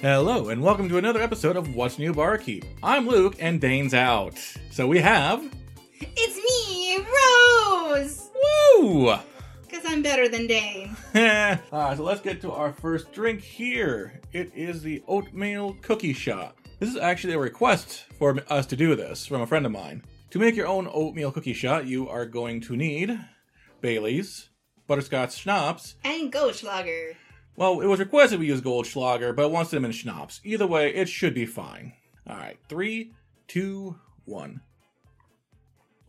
Hello, and welcome to another episode of What's New Barkeep. I'm Luke, and Dane's out. So we have. It's me, Rose! Woo! Because I'm better than Dane. Alright, so let's get to our first drink here. It is the oatmeal cookie shot. This is actually a request for us to do this from a friend of mine. To make your own oatmeal cookie shot, you are going to need Bailey's, butterscotch schnapps, And Goldschlager. Well, it was requested we use Goldschlager, but it wants them in schnapps. Either way, it should be fine. Alright, three, two, one.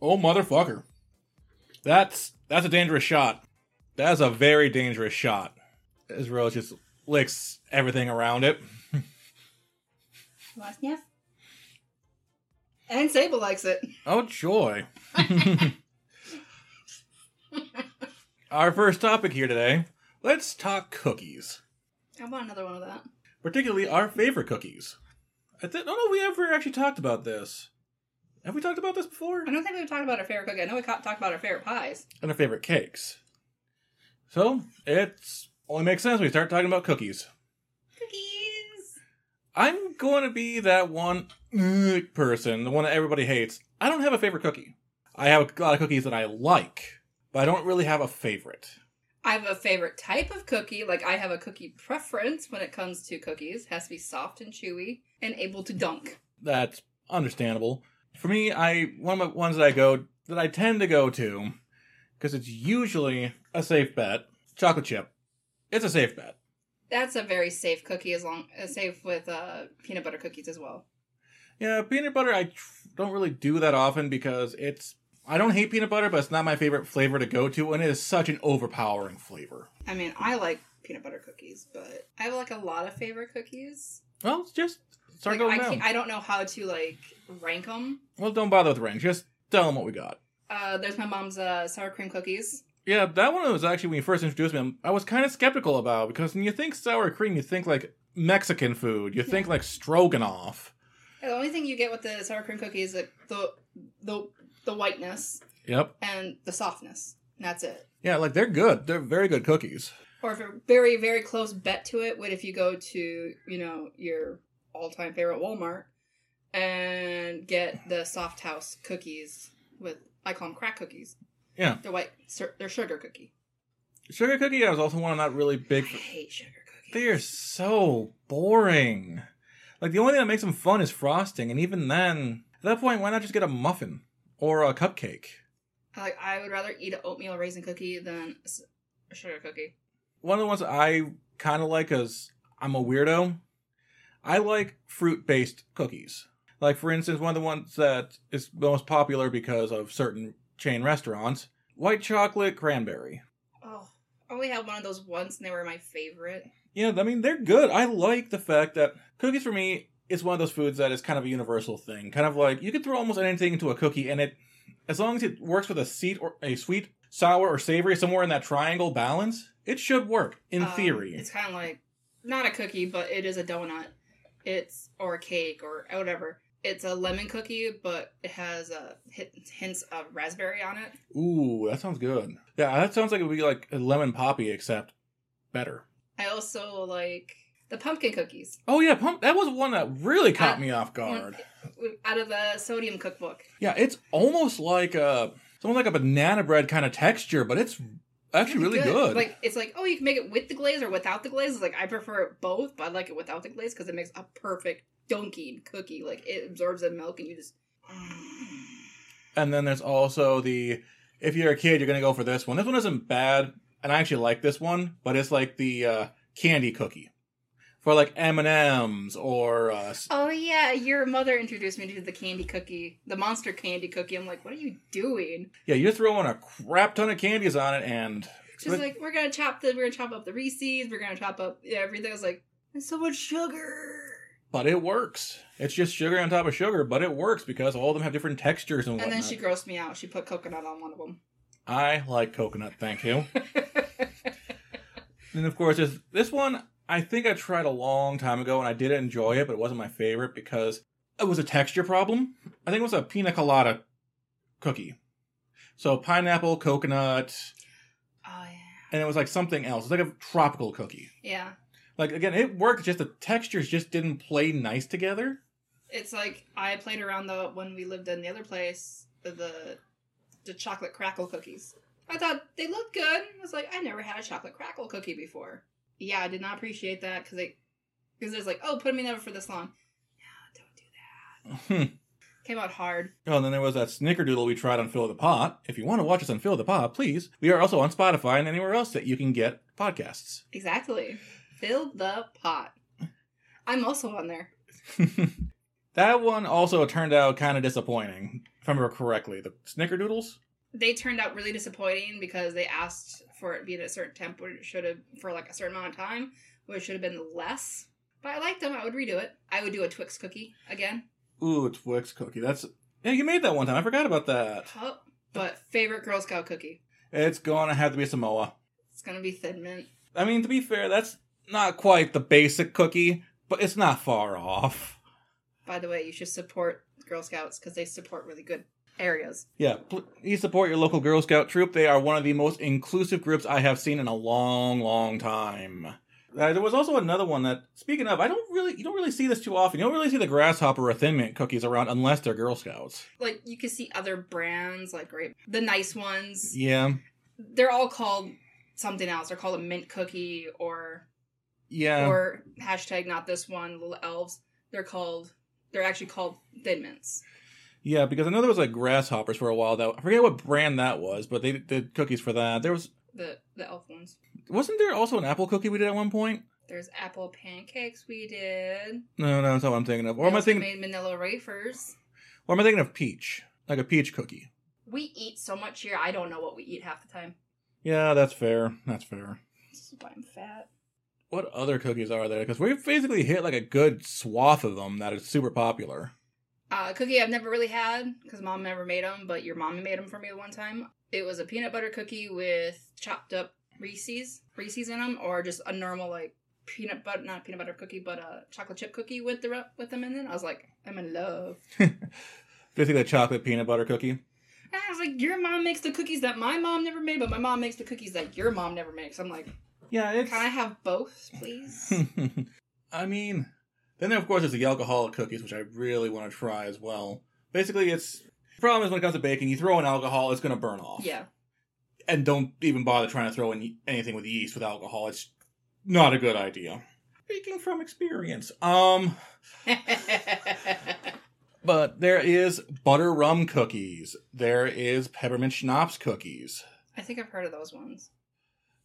Oh, motherfucker. That's that's a dangerous shot. That's a very dangerous shot. As Rose just licks everything around it. Sniff? And Sable likes it. Oh, joy. Our first topic here today let's talk cookies. I want another one of that. Particularly our favorite cookies. I th- don't know if we ever actually talked about this. Have we talked about this before? I don't think we've talked about our favorite cookie. I know we talked about our favorite pies. And our favorite cakes. So, it's only makes sense when we start talking about cookies. Cookies! I'm going to be that one mm, person, the one that everybody hates. I don't have a favorite cookie. I have a lot of cookies that I like, but I don't really have a favorite. I have a favorite type of cookie. Like, I have a cookie preference when it comes to cookies. Has to be soft and chewy and able to dunk. That's understandable. For me, I one of the ones that I go that I tend to go to because it's usually a safe bet. Chocolate chip. It's a safe bet. That's a very safe cookie, as long as safe with uh, peanut butter cookies as well. Yeah, peanut butter I tr- don't really do that often because it's I don't hate peanut butter, but it's not my favorite flavor to go to, and it is such an overpowering flavor. I mean, I like peanut butter cookies, but I have like a lot of favorite cookies. Well, it's just start Like, I, going down. I don't know how to like rank them. Well, don't bother with rank. Just tell them what we got. Uh, there's my mom's uh, sour cream cookies. Yeah, that one was actually when you first introduced me. I was kind of skeptical about because when you think sour cream, you think like Mexican food. You think like stroganoff. The only thing you get with the sour cream cookie is like the the the whiteness Yep. and the softness. And that's it. Yeah, like they're good. They're very good cookies. Or if a very very close bet to it would if you go to you know your all time favorite Walmart and get the soft house cookies with I call them crack cookies. Yeah. They're white. They're sugar cookie. Sugar cookie, I was also one I'm not really big. For. hate sugar cookies. They are so boring. Like the only thing that makes them fun is frosting, and even then, at that point, why not just get a muffin or a cupcake? Like I would rather eat an oatmeal raisin cookie than a sugar cookie. One of the ones I kind of like is I'm a weirdo. I like fruit based cookies. Like for instance, one of the ones that is most popular because of certain chain restaurants, white chocolate cranberry. Oh, I only had one of those once, and they were my favorite. Yeah, I mean they're good. I like the fact that cookies for me is one of those foods that is kind of a universal thing. Kind of like you could throw almost anything into a cookie, and it, as long as it works with a sweet or a sweet, sour, or savory somewhere in that triangle balance, it should work in Um, theory. it's kind of like not a cookie, but it is a donut. It's or a cake or whatever. It's a lemon cookie, but it has a hit- hints of raspberry on it. Ooh, that sounds good. Yeah, that sounds like it would be like a lemon poppy, except better. I also like the pumpkin cookies Oh yeah, pump. That was one that really caught me off guard. out of the sodium cookbook. Yeah, it's almost like a, it's almost like a banana bread kind of texture, but it's actually really good. Like it's like oh, you can make it with the glaze or without the glaze. It's like I prefer it both, but I like it without the glaze because it makes a perfect dunking cookie. Like it absorbs the milk and you just. And then there's also the if you're a kid, you're gonna go for this one. This one isn't bad. and I actually like this one, but it's like the uh, candy cookie for like M and M's or uh, Oh yeah, your mother introduced me to the candy cookie, the monster candy cookie. I'm like, what are you doing? yeah. You're throwing a crap ton of candies on it, and She's like, we're gonna chop the, we're gonna chop up the Reese's, we're gonna chop up yeah, everything. I was like, there's so much sugar. but it works. It's just sugar on top of sugar, but it works because all of them have different textures and And whatnot. then she grossed me out. She put coconut on one of them. I like coconut, thank you. And of course, there's this one I think I tried a long time ago and I did enjoy it, but it wasn't my favorite because it was a texture problem. I think it was a pina colada cookie. So pineapple, coconut, oh yeah. and it was like something else. It's like a tropical cookie. Yeah. Like again, it worked. Just the textures just didn't play nice together. It's like I played around the when we lived in the other place, the the chocolate crackle cookies. I thought they looked good. I was like, I never had a chocolate crackle cookie before. Yeah, I did not appreciate that because they because it's like, oh, put me in for this long. No, don't do that. Came out hard. Oh, and then there was that snickerdoodle we tried on Fill the Pot. If you want to watch us on Fill the Pot, please. We are also on Spotify and anywhere else that you can get podcasts. Exactly. Fill the pot. I'm also on there. that one also turned out kind of disappointing, if I remember correctly. The snickerdoodles? They turned out really disappointing because they asked for it to be at a certain temp when it should have for like a certain amount of time, which should have been less. But I liked them. I would redo it. I would do a Twix cookie again. Ooh, Twix cookie. That's yeah, you made that one time. I forgot about that. Oh, but favorite Girl Scout cookie. It's gonna have to be Samoa. It's gonna be Thin Mint. I mean, to be fair, that's not quite the basic cookie, but it's not far off. By the way, you should support Girl Scouts because they support really good areas. Yeah, please support your local Girl Scout troop. They are one of the most inclusive groups I have seen in a long, long time. Uh, there was also another one that, speaking of, I don't really, you don't really see this too often. You don't really see the grasshopper or thin mint cookies around unless they're Girl Scouts. Like you can see other brands, like right, the nice ones. Yeah, They're all called something else. They're called a mint cookie or yeah. or hashtag not this one little elves they're called they're actually called thin mints Yeah, because I know there was like grasshoppers for a while. That I forget what brand that was, but they did cookies for that. There was the the elf ones wasn't there also an apple cookie we did at one point? there's apple pancakes we did No, no, that's not what I'm thinking of. Or am I thinking? made manila wafers Or am I thinking of peach? Like a peach cookie? we eat so much here i don't know what we eat half the time Yeah, that's fair. That's fair. this is why i'm fat What other cookies are there? Because we've basically hit like a good swath of them that is super popular. Uh, a cookie I've never really had because mom never made them, but your mom made them for me one time. It was a peanut butter cookie with chopped up Reese's, Reese's in them, or just a normal like peanut butter, not peanut butter cookie, but a chocolate chip cookie with the with them in it. I was like, I'm in love. basically a chocolate peanut butter cookie. And I was like, your mom makes the cookies that my mom never made, but my mom makes the cookies that your mom never makes. I'm like, Yeah, it's. can I have both, please? I mean, then of course there's the alcoholic cookies, which I really want to try as well. Basically, it's the problem is when it comes to baking, you throw in alcohol, it's going to burn off. yeah. and don't even bother trying to throw in anything with yeast with alcohol. It's not a good idea. Speaking from experience, um, but there is butter rum cookies. There is peppermint schnapps cookies. I think I've heard of those ones.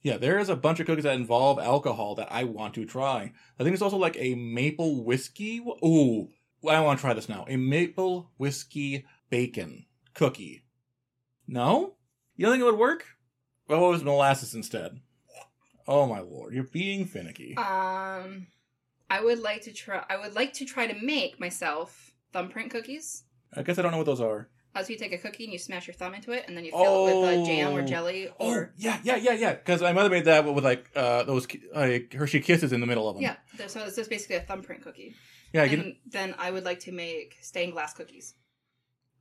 Yeah, there is a bunch of cookies that involve alcohol that I want to try. I think it's also like a maple whiskey. Ooh, I want to try this now. A maple whiskey bacon cookie. No? You don't think it would work? Well, what was molasses instead? Oh my lord, you're being finicky. Um, I would like to try. I would like to try to make myself thumbprint cookies. I guess I don't know what those are. As you take a cookie and you smash your thumb into it, and then you fill it with uh, jam or Oh. jelly, Oh, or yeah, yeah, yeah, yeah. Because my mother made that with like uh, those like Hershey Kisses in the middle of them. yeah. So it's just basically a thumbprint cookie. yeah. and then I would like to make stained glass cookies.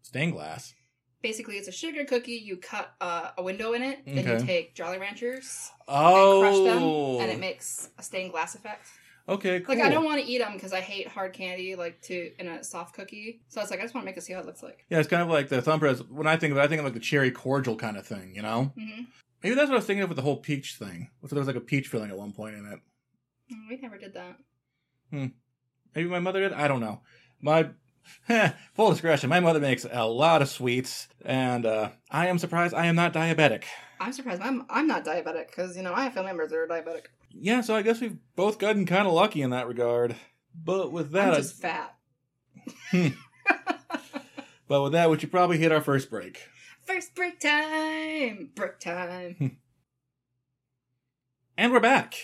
stained glass. Basically, it's a sugar cookie. You cut uh, a window in it, okay. then you take Jolly Ranchers Oh, and crush them, and it makes a stained glass effect. Okay. Cool. Like I don't want to eat them because I hate hard candy, like to in a soft cookie. So it's like I just want to make it see how it looks like. Yeah, it's kind of like the thumbprint. When I think of it, I think of like the cherry cordial kind of thing, you know? hmm Maybe that's what I was thinking of with the whole peach thing. So there was like a peach filling at one point in it. We never did that. Maybe my mother did? I don't know. My full discretion, my mother makes a lot of sweets, and uh, I am surprised I am not diabetic. I'm surprised. I'm I'm not diabetic because you know I have family members that are diabetic. Yeah, so I guess we've both gotten kind of lucky in that regard. But with that, I'm I- just fat. Hmm. but with that, we should probably hit our first break. First break time. Break time. Hmm. And we're back.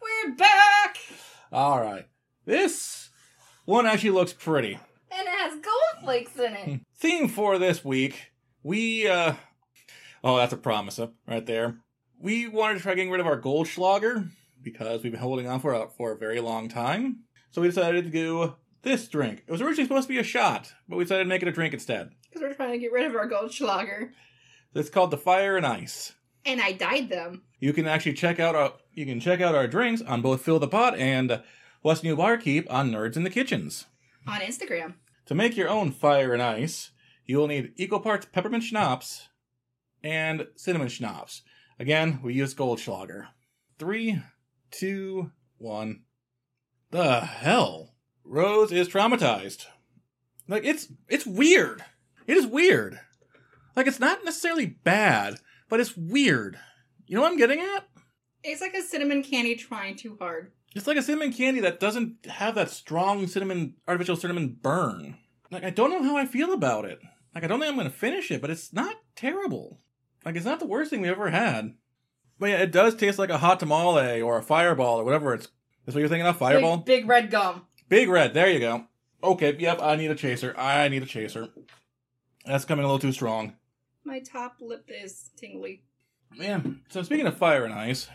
We're back, All right. This one actually looks pretty. and it has gold flakes in it. Hmm. Theme for this week, we, uh, oh, that's a promise up right there. We wanted to try getting rid of our gold Goldschlager because we've been holding on for a, for a very long time. So we decided to do this drink. It was originally supposed to be a shot, but we decided to make it a drink instead. Because we're trying to get rid of our Goldschlager. It's called the Fire and Ice. And I dyed them. You can actually check out our you can check out our drinks on both Fill the Pot and What's New Barkeep on Nerds in the Kitchens. On Instagram. To make your own fire and ice, you will need equal parts peppermint schnapps and cinnamon schnapps. Again, we use Goldschlager. Three, two, one. The hell? Rose is traumatized. Like it's it's weird. It is weird. Like it's not necessarily bad, but it's weird. You know what I'm getting at? It's like a cinnamon candy trying too hard. It's like a cinnamon candy that doesn't have that strong cinnamon, artificial cinnamon burn. Like, I don't know how I feel about it. Like, I don't think I'm to finish it, but it's not terrible. Like, it's not the worst thing we ever had. But yeah, it does taste like a hot tamale or a fireball or whatever it's. That's what you're thinking of? Fireball? Big, big red gum. Big red. There you go. Okay, yep, I need a chaser. I need a chaser. That's coming a little too strong. My top lip is tingly. Man, so speaking of fire and ice,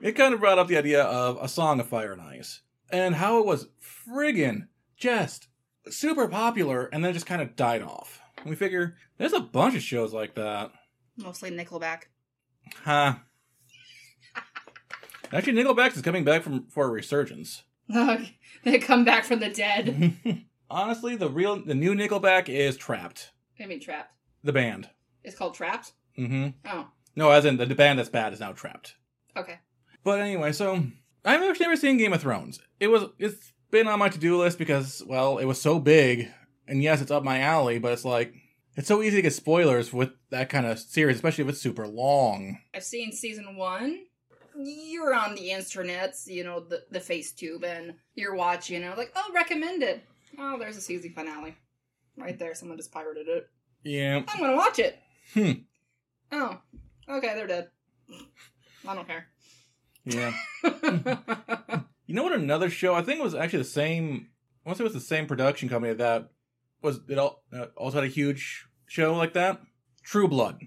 it kind of brought up the idea of a song of fire and ice and how it was friggin' just super popular and then just kind of died off. And we figure there's a bunch of shows like that. Mostly Nickelback. Huh. Actually, Nickelback is coming back from for a resurgence. they come back from the dead. Honestly, the real the new Nickelback is Trapt, I mean, Trapt. the band. It's called Trapt? Mm hmm Oh, No, as in the, the band that's bad is now Trapt. okay. But anyway, so I've actually never seen Game of Thrones. It was it's been on my to do list because well, it was so big, and yes, it's up my alley. But it's like it's so easy to get spoilers with that kind of series, especially if it's super long. I've seen season one. You're on the internets, you know, the, the FaceTube, and you're watching, and I'm like, oh, recommended. Oh, there's a season finale. Right there, someone just pirated it. Yeah, I'm gonna watch it. Hmm. Oh, okay, they're dead. I don't care. yeah. You know what? Another show I think it was actually the same. I want to say it was the same production company that was it all uh, also had a huge show like that. True Blood.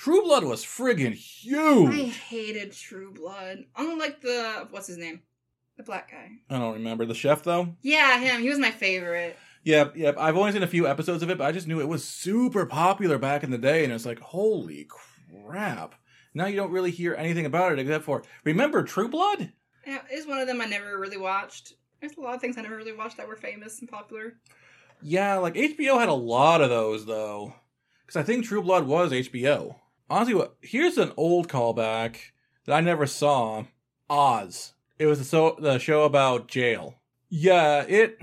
True Blood was friggin' huge. I hated True Blood. Unlike the what's his name, the black guy. I don't remember the chef though. Yeah, him. He was my favorite. Yep, yep. I've only seen a few episodes of it, but I just knew it was super popular back in the day, and it's like, holy crap. Now you don't really hear anything about it except for remember True Blood? Yeah, it's one of them I never really watched. There's a lot of things I never really watched that were famous and popular. Yeah, like HBO had a lot of those though, because I think True Blood was HBO. Honestly, what? Here's an old callback that I never saw. Oz. It was the so the show about jail. Yeah, it.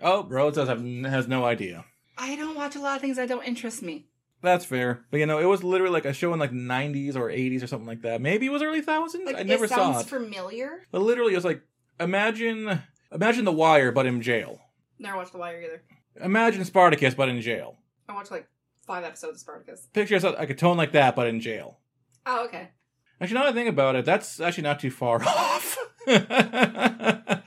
Oh, Rose has have, has no idea. I don't watch a lot of things that don't interest me. That's fair, but you know, it was literally like a show in like '90s or '80s or something like that. Maybe it was early thousands. Like I never it sounds saw it. familiar. But literally, it was like imagine imagine The Wire, but in jail. Never watched The Wire either. Imagine Spartacus, but in jail. I watched like five episodes of Spartacus. Picture yourself like a tone like that, but in jail. Oh, okay. Actually, now that I think about it, that's actually not too far off. I,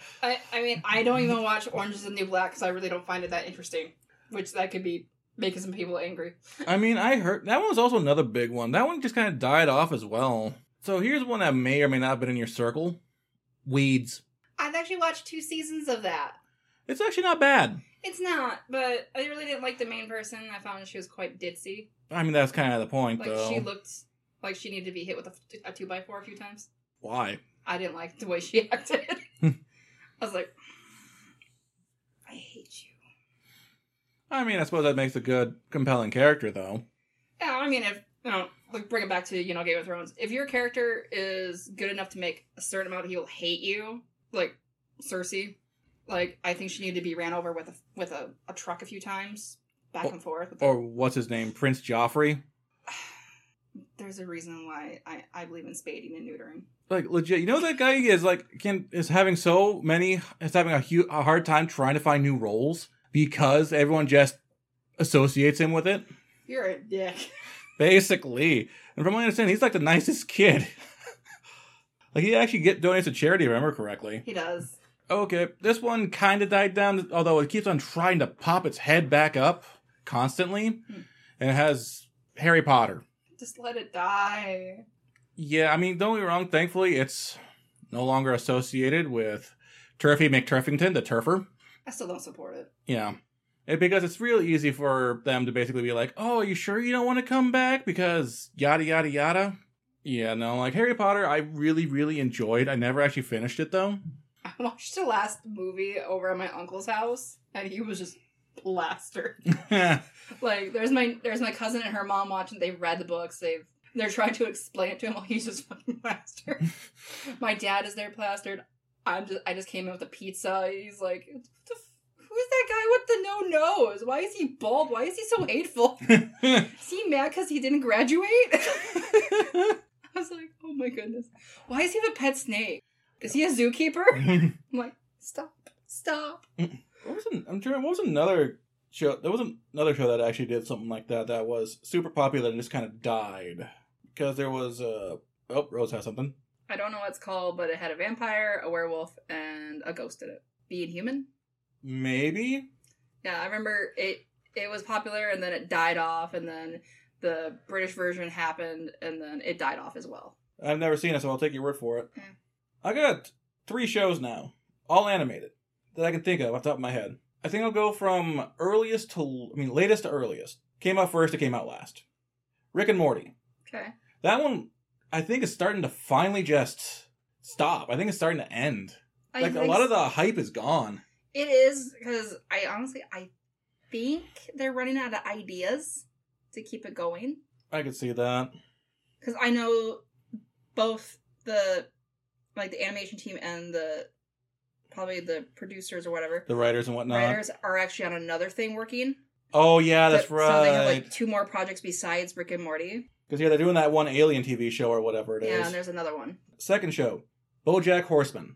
I mean, I don't even watch Orange is the New Black because I really don't find it that interesting. Which that could be making some people angry. I mean, I heard that one was also another big one. That one just kind of died off as well. So here's one that may or may not have been in your circle Weeds. I've actually watched two seasons of that. It's actually not bad. It's not, but I really didn't like the main person. I found she was quite ditzy. I mean, that's kind of the point, Like though. she looked like she needed to be hit with a, a two by four a few times. Why? I didn't like the way she acted. I was like, I hate you. I mean, I suppose that makes a good, compelling character, though. Yeah, I mean, if you know, like bring it back to you know Game of Thrones. If your character is good enough to make a certain amount of people hate you, like Cersei, like I think she needed to be ran over with a with a, a truck a few times, back Or- and forth. Or what's his name? Prince Joffrey? there's a reason why I, I believe in spading and neutering. Like legit, you know that guy is like can is having so many is having a, hu- a hard time trying to find new roles because everyone just associates him with it. You're a dick. Basically, and from what I understand, he's like the nicest kid. like he actually get donates to charity, if I remember correctly. He does. Okay, this one kind of died down, although it keeps on trying to pop its head back up constantly, Hmm. and it has Harry Potter. Just let it die. Yeah, I mean, don't get me wrong. Thankfully, it's no longer associated with Turfy McTurfington, the turfer. I still don't support it. Yeah. It, because it's real easy for them to basically be like, oh, are you sure you don't want to come back? Because yada, yada, yada. Yeah, no, like Harry Potter, I really, really enjoyed. I never actually finished it, though. I watched the last movie over at my uncle's house, and he was just plastered. like, there's my there's my cousin and her mom watching. They've read the books. They've they're trying to explain it to him while he's just fucking plastered. my dad is there plastered. I'm just I just came in with a pizza. He's like, "What the f- who's that guy with the no nose? Why is he bald? Why is he so hateful? Is he mad because he didn't graduate? I was like, oh my goodness. Why does he have a pet snake? Is he a zookeeper? I'm like, stop, stop. what was an, I'm trying. What was another show? There was another show that actually did something like that. That was super popular and just kind of died because there was uh oh Rose has something. I don't know what it's called, but it had a vampire, a werewolf, and a ghost in it. Being human? Maybe Yeah, I remember it. It was popular, and then it died off, and then the British version happened, and then it died off as well. I've never seen it, so I'll take your word for it. Yeah. I got three shows now, all animated that I can think of off the top of my head. I think I'll go from earliest to I mean latest to earliest. Came out first, it came out last. Rick and Morty. Okay. That one, I think, is starting to finally just stop. I think it's starting to end. I Like a lot of the hype is gone. It is because I honestly I think they're running out of ideas to keep it going. I could see that. Because I know both the like the animation team and the probably the producers or whatever The writers and whatnot. writers are actually on another thing working. Oh yeah, that's So- So they have like two more projects besides Rick and Morty. Because yeah, they're doing that one Alien TV show or whatever it is. yeah, and there's another one. Second show, BoJack Horseman.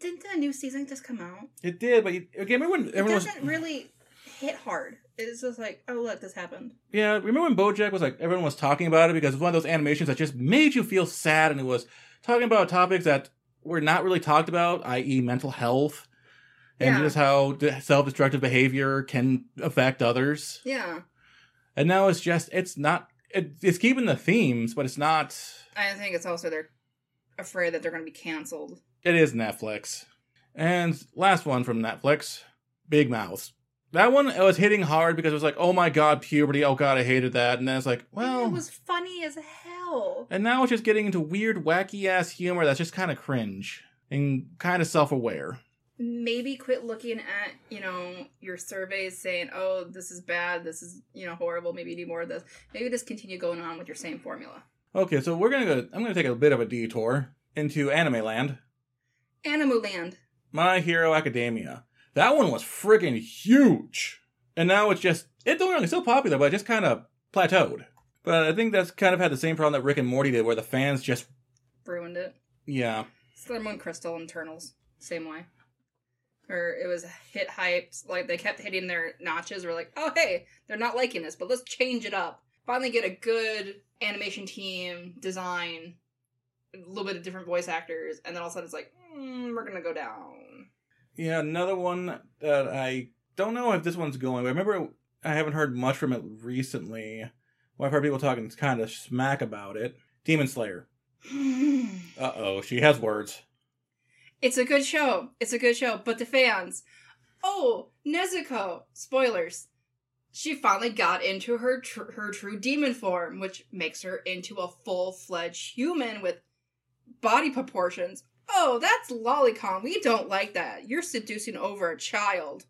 Didn't the new season just come out? It did, but you, okay, remember when It everyone was doesn't really hit hard. It's just like, oh look, this happened. Yeah, remember when BoJack was like everyone was talking about it because it was one of those animations that just made you feel sad, and it was talking about topics that were not really talked about, i.e., mental health, and Yeah. just how self-destructive behavior can affect others. Yeah, And now it's just it's not it, it's keeping the themes, but it's not. I think it's also they're afraid that they're going to be canceled. It is Netflix. And last one from Netflix, Big Mouth. That one it was hitting hard because it was like, oh my god, puberty. Oh god, I hated that. And then it's like, well, it was funny as hell. And now it's just getting into weird, wacky ass humor that's just kind of cringe and kind of self aware. maybe quit looking at you know your surveys saying oh this is bad this is you know horrible maybe you need more of this maybe just continue going on with your same formula Okay, so we're gonna go. I'm gonna take a bit of a detour into Anime Land. land My Hero Academia. That one was friggin' huge, and now it's just it's don't get me wrong, it's still popular, but it just kind of plateaued. But I think that's kind of had the same problem that Rick and Morty did, where the fans just ruined it yeah. Sailor Moon Crystal and Eternals same way or it was hit hyped like they kept hitting their notches we're like oh hey they're not liking this but let's change it up finally get a good animation team design a little bit of different voice actors and then all of a sudden it's like mm, we're gonna go down Yeah, another one that I don't know if this one's going. I remember I haven't heard much from it recently. Well, I've heard people talking kind of smack about it. Demon Slayer. Uh oh, she has words. It's a good show. It's a good show. But the fans, oh, Nezuko. Spoilers. She finally got into her tr- her true demon form, which makes her into a full fledged human with body proportions. Oh, that's lolicon. We don't like that. You're seducing over a child.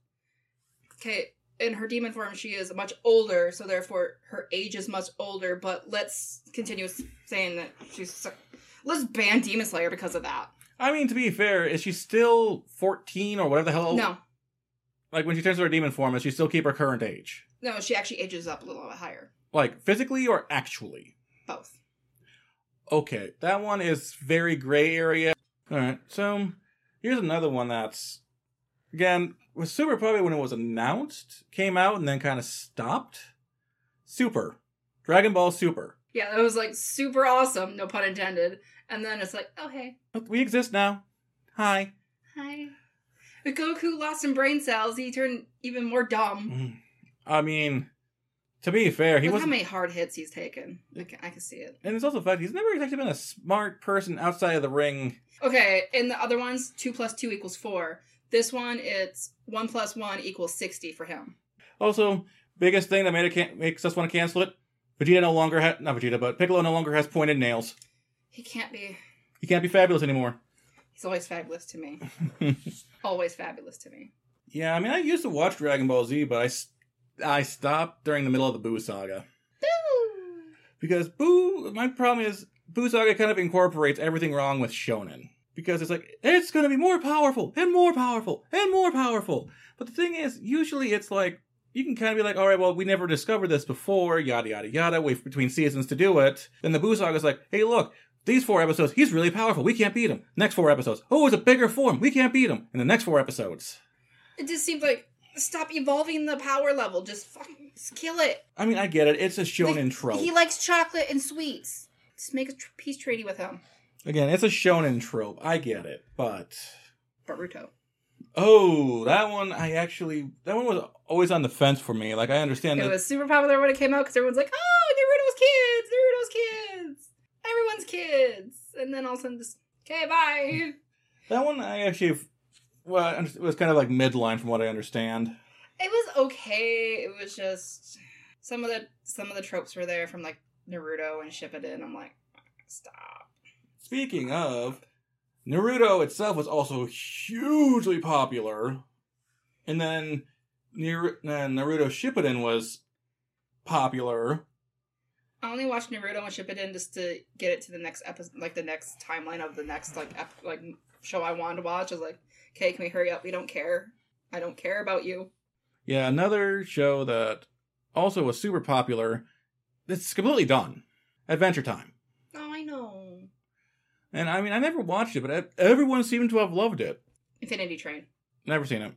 Okay, in her demon form, she is much older, so therefore her age is much older. But let's continue saying that she's. so- Let's ban Demon Slayer because of that. I mean, to be fair, is she still 14 or whatever the hell? No, Like when she turns to her demon form, does she still keep her current age? No, she actually ages up a little bit higher. Like physically or actually? Both. Okay, that one is very gray area. All right, so here's another one that's again was super probably when it was announced, came out and then kind of stopped. Super, Dragon Ball Super. Yeah, that was like super awesome, no pun intended. And then it's like, oh hey, We exist now. Hi. hi. With Goku lost some brain cells, he turned even more dumb. Mm. I mean, to be fair, he was. how many hard hits he's taken. I can, I can see it. And it's also the fact he's never actually been a smart person outside of the ring. Okay, in the other ones, two plus two equals four. This one, it's one plus one equals sixty for him. Also, biggest thing that made it can- makes us want to cancel it. Vegeta no longer has not Vegeta, but Piccolo no longer has pointed nails. He can't be. He can't be fabulous anymore. He's always fabulous to me. always fabulous to me. yeah, I mean, I used to watch Dragon Ball Z, but I I stopped during the middle of the Boo saga Boo! because Boo. My problem is Boo saga kind of incorporates everything wrong with Shonen because it's like it's going to be more powerful and more powerful and more powerful. But the thing is, usually it's like you can kind of be like, all right, well, we never discovered this before, yada yada yada. Wait between seasons to do it. Then the Boo is like, hey, look. These four episodes, he's really powerful. We can't beat him. Next four episodes, oh, it's a bigger form. We can't beat him. In the next four episodes, It just seems like stop evolving the power level. Just fucking just kill it. I mean, I get it. It's a shonen Like, trope. He likes chocolate and sweets. Just make a tr- peace treaty with him. Again, it's a shonen trope. I get it, but Boruto. oh, that one I actually that one was always on the fence for me. Like I understand It that. was super popular when it came out because everyone's like, "Oh, Naruto's kids, Naruto's kids, everyone's kids," and then all of a sudden, just okay, bye. That one I actually well, it was kind of like midline from what I understand. It was okay. It was just some of the some of the tropes were there from like Naruto and Shippuden. I'm like, stop. Speaking of, Naruto itself was also hugely popular, and then Nar- Naruto Shippuden was popular. I only watched Naruto and Shippuden just to get it to the next episode, like the next timeline of the next like ep- like show I wanted to watch. I was like, okay, can we hurry up? We don't care. I don't care about you. Yeah, another show that also was super popular. It's completely done. Adventure Time. Oh, I know. And I mean, I never watched it, but everyone seemed to have loved it. Infinity Train. Never seen it.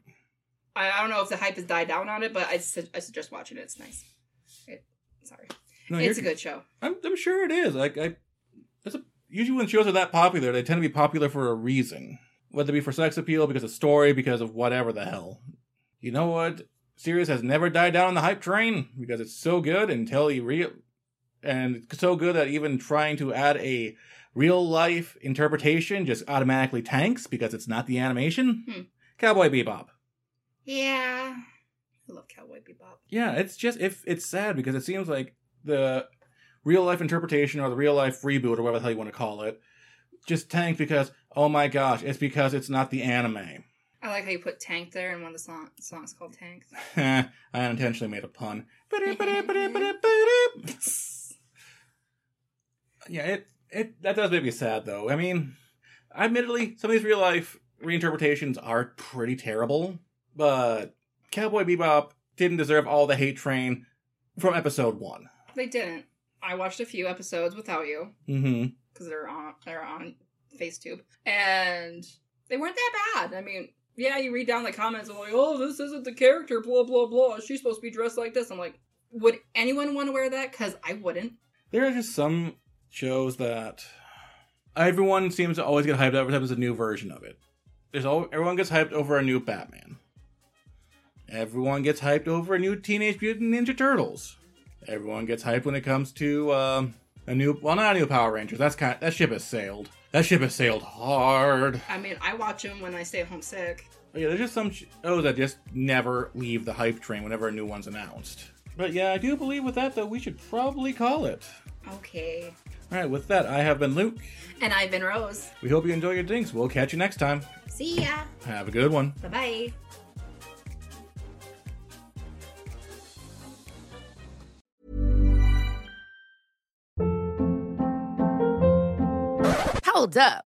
I, I don't know if the hype has died down on it, but I, su- I suggest watching it. It's nice. It, sorry, No, it's a good show. I'm, I'm sure it is. Like, I, it's a, usually when shows are that popular, they tend to be popular for a reason. Whether it be for sex appeal, because of story, because of whatever the hell. You know what? Series has never died down on the hype train because it's so good until you real, and it's so good that even trying to add a real life interpretation just automatically tanks because it's not the animation. Hmm. Cowboy Bebop. Yeah, I love Cowboy Bebop. Yeah, it's just if it's sad because it seems like the real life interpretation or the real life reboot or whatever the hell you want to call it just tanked because oh my gosh, it's because it's not the anime. I like how you put Tank there in one of the song- songs called Tank. I unintentionally made a pun. yeah, it it that does make me sad though. I mean, admittedly, some of these real life reinterpretations are pretty terrible, but Cowboy Bebop didn't deserve all the hate train from episode one. They didn't. I watched a few episodes without you Mm-hmm. because they're on they're on FaceTube, and they weren't that bad. I mean, yeah, you read down the comments and like, oh, this isn't the character, blah blah blah. She's supposed to be dressed like this. I'm like, would anyone want to wear that? Because I wouldn't. There are just some shows that everyone seems to always get hyped every time there's a new version of it. There's all everyone gets hyped over a new Batman. Everyone gets hyped over a new Teenage Mutant Ninja Turtles. Everyone gets hyped when it comes to um, a new, well, not a new Power Rangers. That's kind of, that ship has sailed. That ship has sailed hard. I mean, I watch them when I stay home sick. But yeah, there's just some shows that just never leave the hype train whenever a new one's announced. But yeah, I do believe with that though, we should probably call it. Okay. All right, with that, I have been Luke. And I've been Rose. We hope you enjoy your drinks. We'll catch you next time. See ya. Have a good one. Bye bye. Hold up.